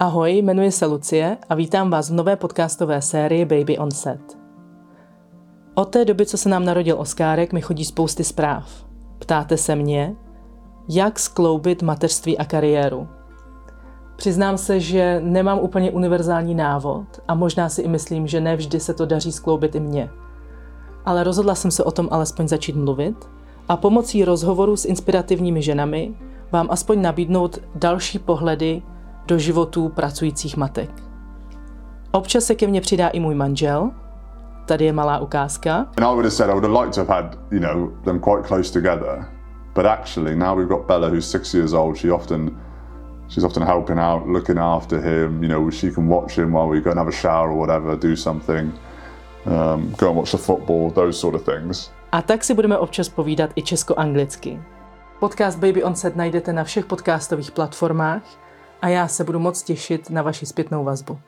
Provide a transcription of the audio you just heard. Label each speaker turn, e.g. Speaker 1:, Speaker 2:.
Speaker 1: Ahoj, jmenuji se Lucie a vítám vás v nové podcastové sérii Baby on Set. Od té doby, co se nám narodil Oskárek, mi chodí spousty zpráv. Ptáte se mě, jak skloubit mateřství a kariéru. Přiznám se, že nemám úplně univerzální návod a možná si i myslím, že ne vždy se to daří skloubit i mně. Ale rozhodla jsem se o tom alespoň začít mluvit a pomocí rozhovoru s inspirativními ženami vám aspoň nabídnout další pohledy do životů pracujících matek. Občas se ke mně přidá i můj manžel, tady je malá ukázka.
Speaker 2: And I would have said I would have liked to have had, you know, them quite close together. But actually, now we've got Bella, who's six years old. She often, she's often helping out, looking after him. You know, she can watch him while we go and have a shower or whatever, do something, um, go and watch the football, those sort of things.
Speaker 1: A tak si budeme občas povídat i česko-anglicky. Podcast Baby on Set najdete na všech podcastových platformách a já se budu moc těšit na vaši zpětnou vazbu.